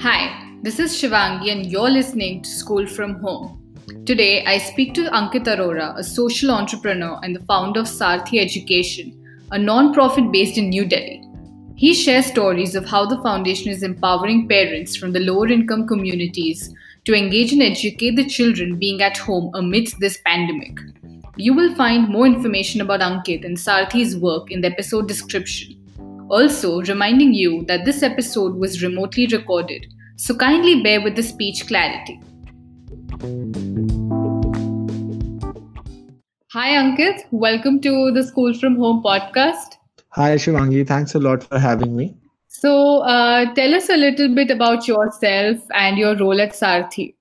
Hi, this is Shivangi, and you're listening to School from Home. Today, I speak to Ankit Arora, a social entrepreneur and the founder of Sarthi Education, a non profit based in New Delhi. He shares stories of how the foundation is empowering parents from the lower income communities to engage and educate the children being at home amidst this pandemic. You will find more information about Ankit and Sarthi's work in the episode description. Also, reminding you that this episode was remotely recorded, so kindly bear with the speech clarity. Hi, Ankit. Welcome to the School from Home podcast. Hi, Shivangi. Thanks a lot for having me. So, uh, tell us a little bit about yourself and your role at Sarthi.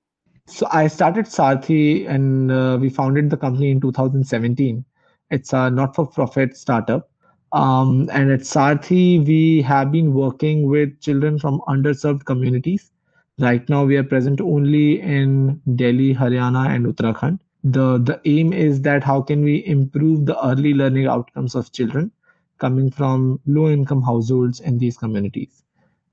So, I started Sarthi and uh, we founded the company in 2017. It's a not for profit startup um, and at Sarthi, we have been working with children from underserved communities. Right now, we are present only in Delhi, Haryana, and Uttarakhand. The, the aim is that how can we improve the early learning outcomes of children coming from low income households in these communities.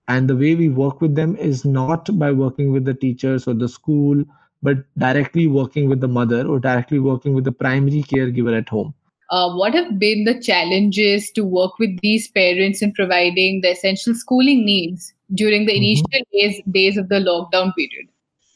And the way we work with them is not by working with the teachers or the school, but directly working with the mother or directly working with the primary caregiver at home uh, what have been the challenges to work with these parents in providing the essential schooling needs during the mm-hmm. initial mm-hmm. days, days of the lockdown period?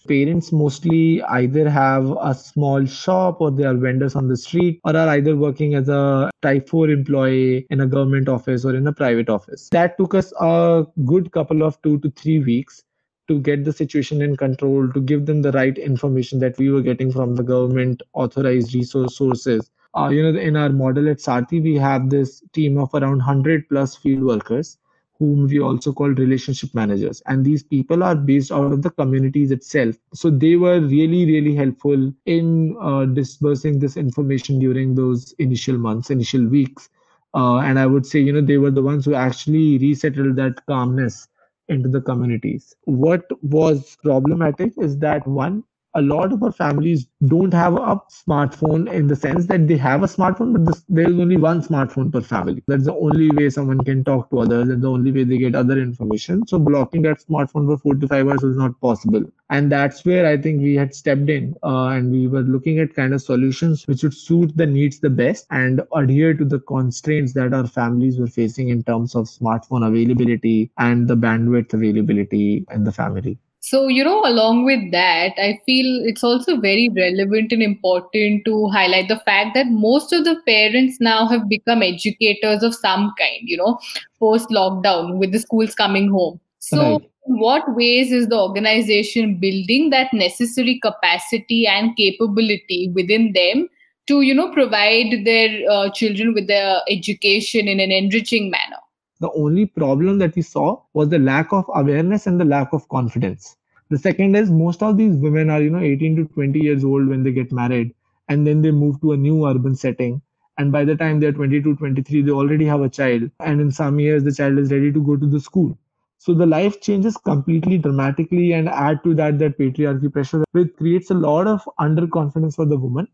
Parents mostly either have a small shop or they are vendors on the street or are either working as a type 4 employee in a government office or in a private office. That took us a good couple of two to three weeks to get the situation in control, to give them the right information that we were getting from the government authorized resource sources uh, you know, in our model at Sarthi, we have this team of around 100 plus field workers whom we also call relationship managers. And these people are based out of the communities itself. So they were really, really helpful in uh, dispersing this information during those initial months, initial weeks. Uh, and I would say, you know, they were the ones who actually resettled that calmness into the communities. What was problematic is that one, a lot of our families don't have a smartphone in the sense that they have a smartphone, but there is only one smartphone per family. That's the only way someone can talk to others and the only way they get other information. So blocking that smartphone for four to five hours is not possible. And that's where I think we had stepped in uh, and we were looking at kind of solutions which would suit the needs the best and adhere to the constraints that our families were facing in terms of smartphone availability and the bandwidth availability in the family. So, you know, along with that, I feel it's also very relevant and important to highlight the fact that most of the parents now have become educators of some kind, you know, post lockdown with the schools coming home. So, right. in what ways is the organization building that necessary capacity and capability within them to, you know, provide their uh, children with their education in an enriching manner? The only problem that we saw was the lack of awareness and the lack of confidence. The second is most of these women are, you know, 18 to 20 years old when they get married and then they move to a new urban setting. And by the time they're 22, 23, they already have a child. And in some years, the child is ready to go to the school. So the life changes completely dramatically and add to that that patriarchy pressure, which creates a lot of underconfidence for the woman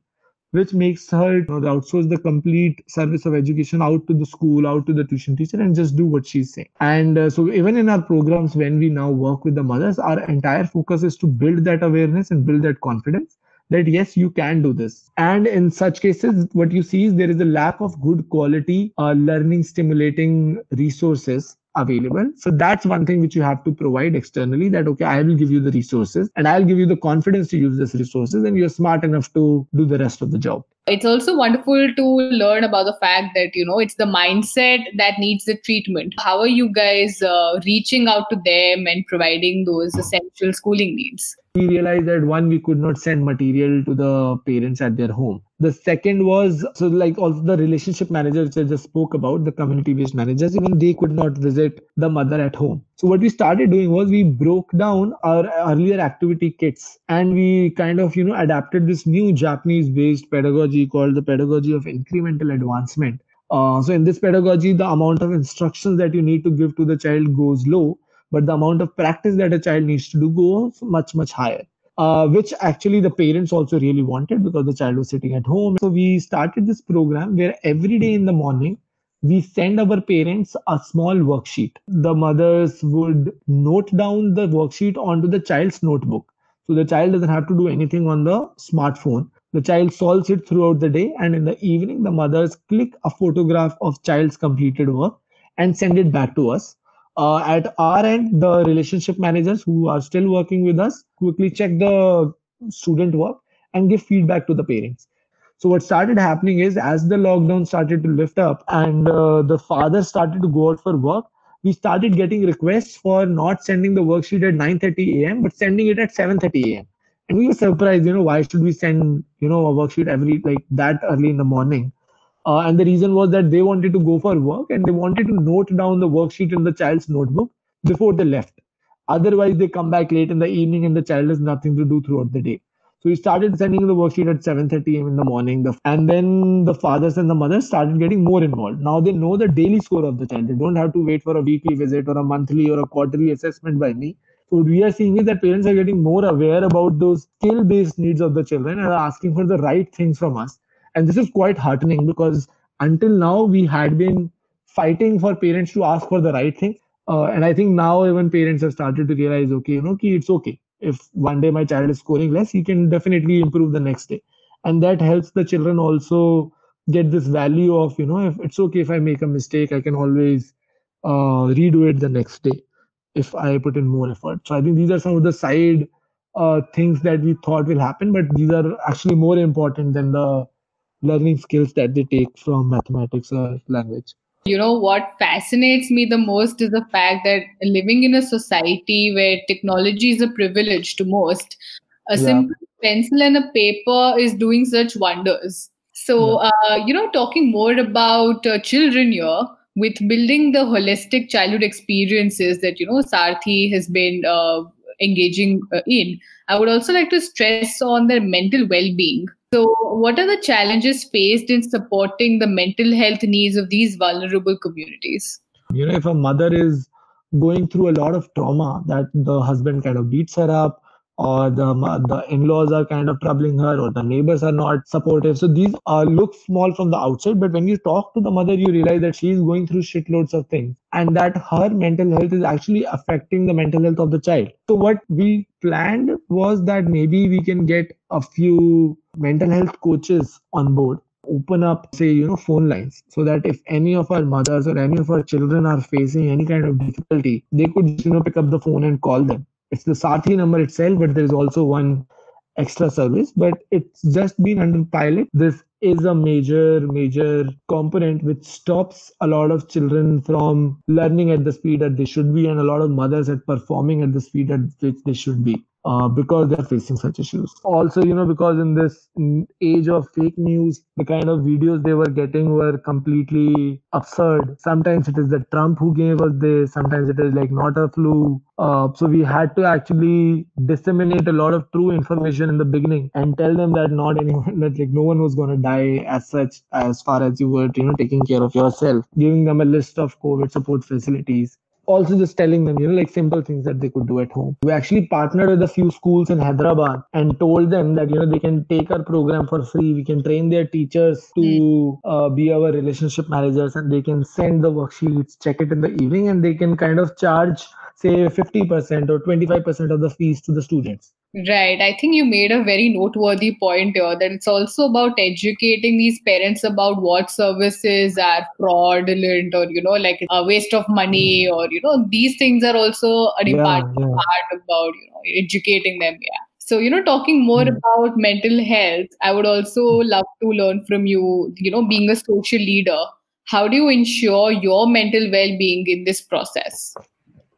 which makes her you know, outsource the complete service of education out to the school, out to the tuition teacher, and just do what she's saying. And uh, so, even in our programs, when we now work with the mothers, our entire focus is to build that awareness and build that confidence that yes you can do this and in such cases what you see is there is a lack of good quality uh, learning stimulating resources available. So that's one thing which you have to provide externally that, okay, I will give you the resources and I'll give you the confidence to use these resources and you're smart enough to do the rest of the job. It's also wonderful to learn about the fact that, you know, it's the mindset that needs the treatment. How are you guys uh, reaching out to them and providing those essential schooling needs? We realized that one we could not send material to the parents at their home. The second was so like also the relationship managers which i just spoke about the community based managers even they could not visit the mother at home. So what we started doing was we broke down our earlier activity kits and we kind of you know adapted this new japanese based pedagogy called the pedagogy of incremental advancement. Uh, so in this pedagogy the amount of instructions that you need to give to the child goes low but the amount of practice that a child needs to do goes much much higher uh, which actually the parents also really wanted because the child was sitting at home so we started this program where every day in the morning we send our parents a small worksheet. The mothers would note down the worksheet onto the child's notebook. So the child doesn't have to do anything on the smartphone. The child solves it throughout the day, and in the evening, the mothers click a photograph of child's completed work and send it back to us. Uh, at our end, the relationship managers who are still working with us quickly check the student work and give feedback to the parents. So what started happening is as the lockdown started to lift up and uh, the father started to go out for work, we started getting requests for not sending the worksheet at 9:30 a.m. but sending it at 7:30 a.m. And we were surprised, you know, why should we send, you know, a worksheet every like that early in the morning? Uh, and the reason was that they wanted to go for work and they wanted to note down the worksheet in the child's notebook before they left. Otherwise, they come back late in the evening and the child has nothing to do throughout the day. So we started sending the worksheet at 7:30 a.m. in the morning. And then the fathers and the mothers started getting more involved. Now they know the daily score of the child. They don't have to wait for a weekly visit or a monthly or a quarterly assessment by me. So what we are seeing is that parents are getting more aware about those skill-based needs of the children and are asking for the right things from us. And this is quite heartening because until now we had been fighting for parents to ask for the right thing. Uh, and I think now even parents have started to realize, okay, you know, it's okay. If one day my child is scoring less he can definitely improve the next day. And that helps the children also get this value of you know if it's okay if i make a mistake i can always uh, redo it the next day if i put in more effort. So i think these are some of the side uh, things that we thought will happen but these are actually more important than the learning skills that they take from mathematics or language you know what fascinates me the most is the fact that living in a society where technology is a privilege to most a yeah. simple pencil and a paper is doing such wonders so yeah. uh, you know talking more about uh, children here with building the holistic childhood experiences that you know Sarthi has been uh, engaging uh, in i would also like to stress on their mental well-being so, what are the challenges faced in supporting the mental health needs of these vulnerable communities? You know, if a mother is going through a lot of trauma, that the husband kind of beats her up, or the the in-laws are kind of troubling her or the neighbors are not supportive. So these uh, look small from the outside but when you talk to the mother you realize that she is going through shitloads of things and that her mental health is actually affecting the mental health of the child. So what we planned was that maybe we can get a few mental health coaches on board open up say you know phone lines so that if any of our mothers or any of our children are facing any kind of difficulty they could you know pick up the phone and call them it's the Sarthi number itself, but there is also one extra service. But it's just been under pilot. This is a major, major component which stops a lot of children from learning at the speed that they should be, and a lot of mothers at performing at the speed at which they should be uh, because they're facing such issues. Also, you know, because in this age of fake news, the kind of videos they were getting were completely absurd. Sometimes it is the Trump who gave us this, sometimes it is like not a flu. Uh, so we had to actually disseminate a lot of true information in the beginning and tell them that not anyone, that like no one was going to die as such, as far as you were, you know, taking care of yourself. Giving them a list of COVID support facilities also just telling them, you know, like simple things that they could do at home. We actually partnered with a few schools in Hyderabad and told them that, you know, they can take our program for free. We can train their teachers to uh, be our relationship managers and they can send the worksheets, check it in the evening, and they can kind of charge, say, 50% or 25% of the fees to the students. Right. I think you made a very noteworthy point here that it's also about educating these parents about what services are fraudulent or, you know, like a waste of money or, you know, these things are also a yeah, important yeah. part about, you know, educating them. Yeah. So, you know, talking more mm. about mental health, I would also love to learn from you, you know, being a social leader, how do you ensure your mental well being in this process?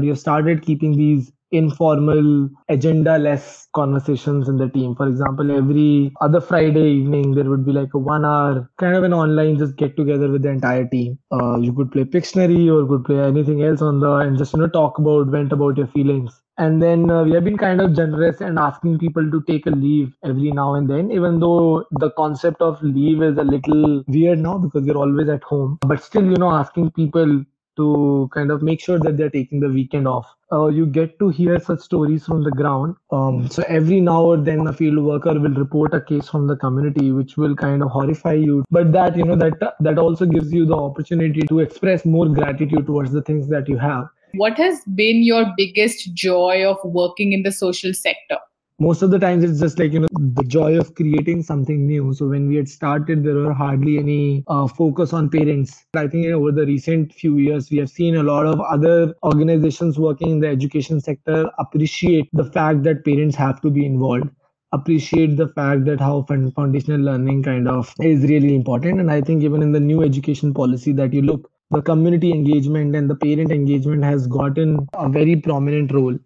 You've started keeping these informal agenda less conversations in the team. For example every other friday evening there would be like a one hour kind of an online just get together with the entire team. Uh, you could play pictionary or could play anything else on the and just you know talk about vent about your feelings. And then uh, we have been kind of generous and asking people to take a leave every now and then even though the concept of leave is a little weird now because you're always at home. But still you know asking people to kind of make sure that they're taking the weekend off. Uh, you get to hear such stories from the ground. Um, so every now and then, a field worker will report a case from the community, which will kind of horrify you. But that you know that that also gives you the opportunity to express more gratitude towards the things that you have. What has been your biggest joy of working in the social sector? Most of the times it's just like you know the joy of creating something new. So when we had started there were hardly any uh, focus on parents. I think over the recent few years we have seen a lot of other organizations working in the education sector appreciate the fact that parents have to be involved appreciate the fact that how foundational learning kind of is really important. And i think even in the new education policy that you look the community engagement and the parent engagement has gotten a very prominent role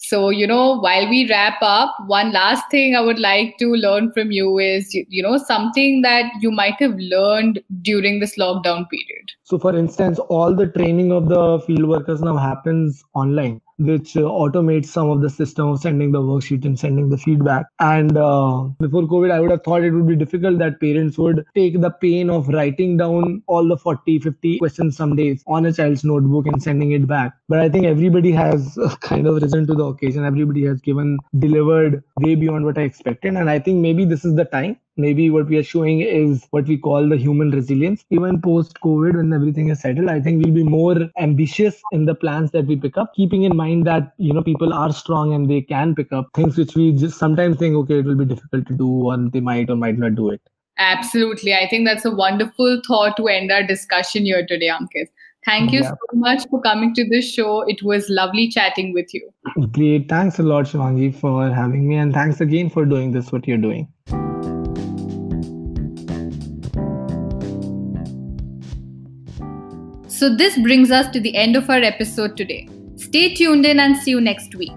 so, you know, while we wrap up, one last thing I would like to learn from you is, you know, something that you might have learned during this lockdown period. So, for instance, all the training of the field workers now happens online which uh, automates some of the system of sending the worksheet and sending the feedback. And uh, before COVID, I would have thought it would be difficult that parents would take the pain of writing down all the 40, 50 questions some days on a child's notebook and sending it back. But I think everybody has kind of risen to the occasion. Everybody has given, delivered way beyond what I expected. And I think maybe this is the time maybe what we are showing is what we call the human resilience. Even post COVID, when everything is settled, I think we'll be more ambitious in the plans that we pick up, keeping in mind that, you know, people are strong and they can pick up things which we just sometimes think, okay, it will be difficult to do, and they might or might not do it. Absolutely. I think that's a wonderful thought to end our discussion here today, Ankit. Thank you yeah. so much for coming to this show. It was lovely chatting with you. Great. Thanks a lot, Shivangi, for having me. And thanks again for doing this, what you're doing. So, this brings us to the end of our episode today. Stay tuned in and see you next week.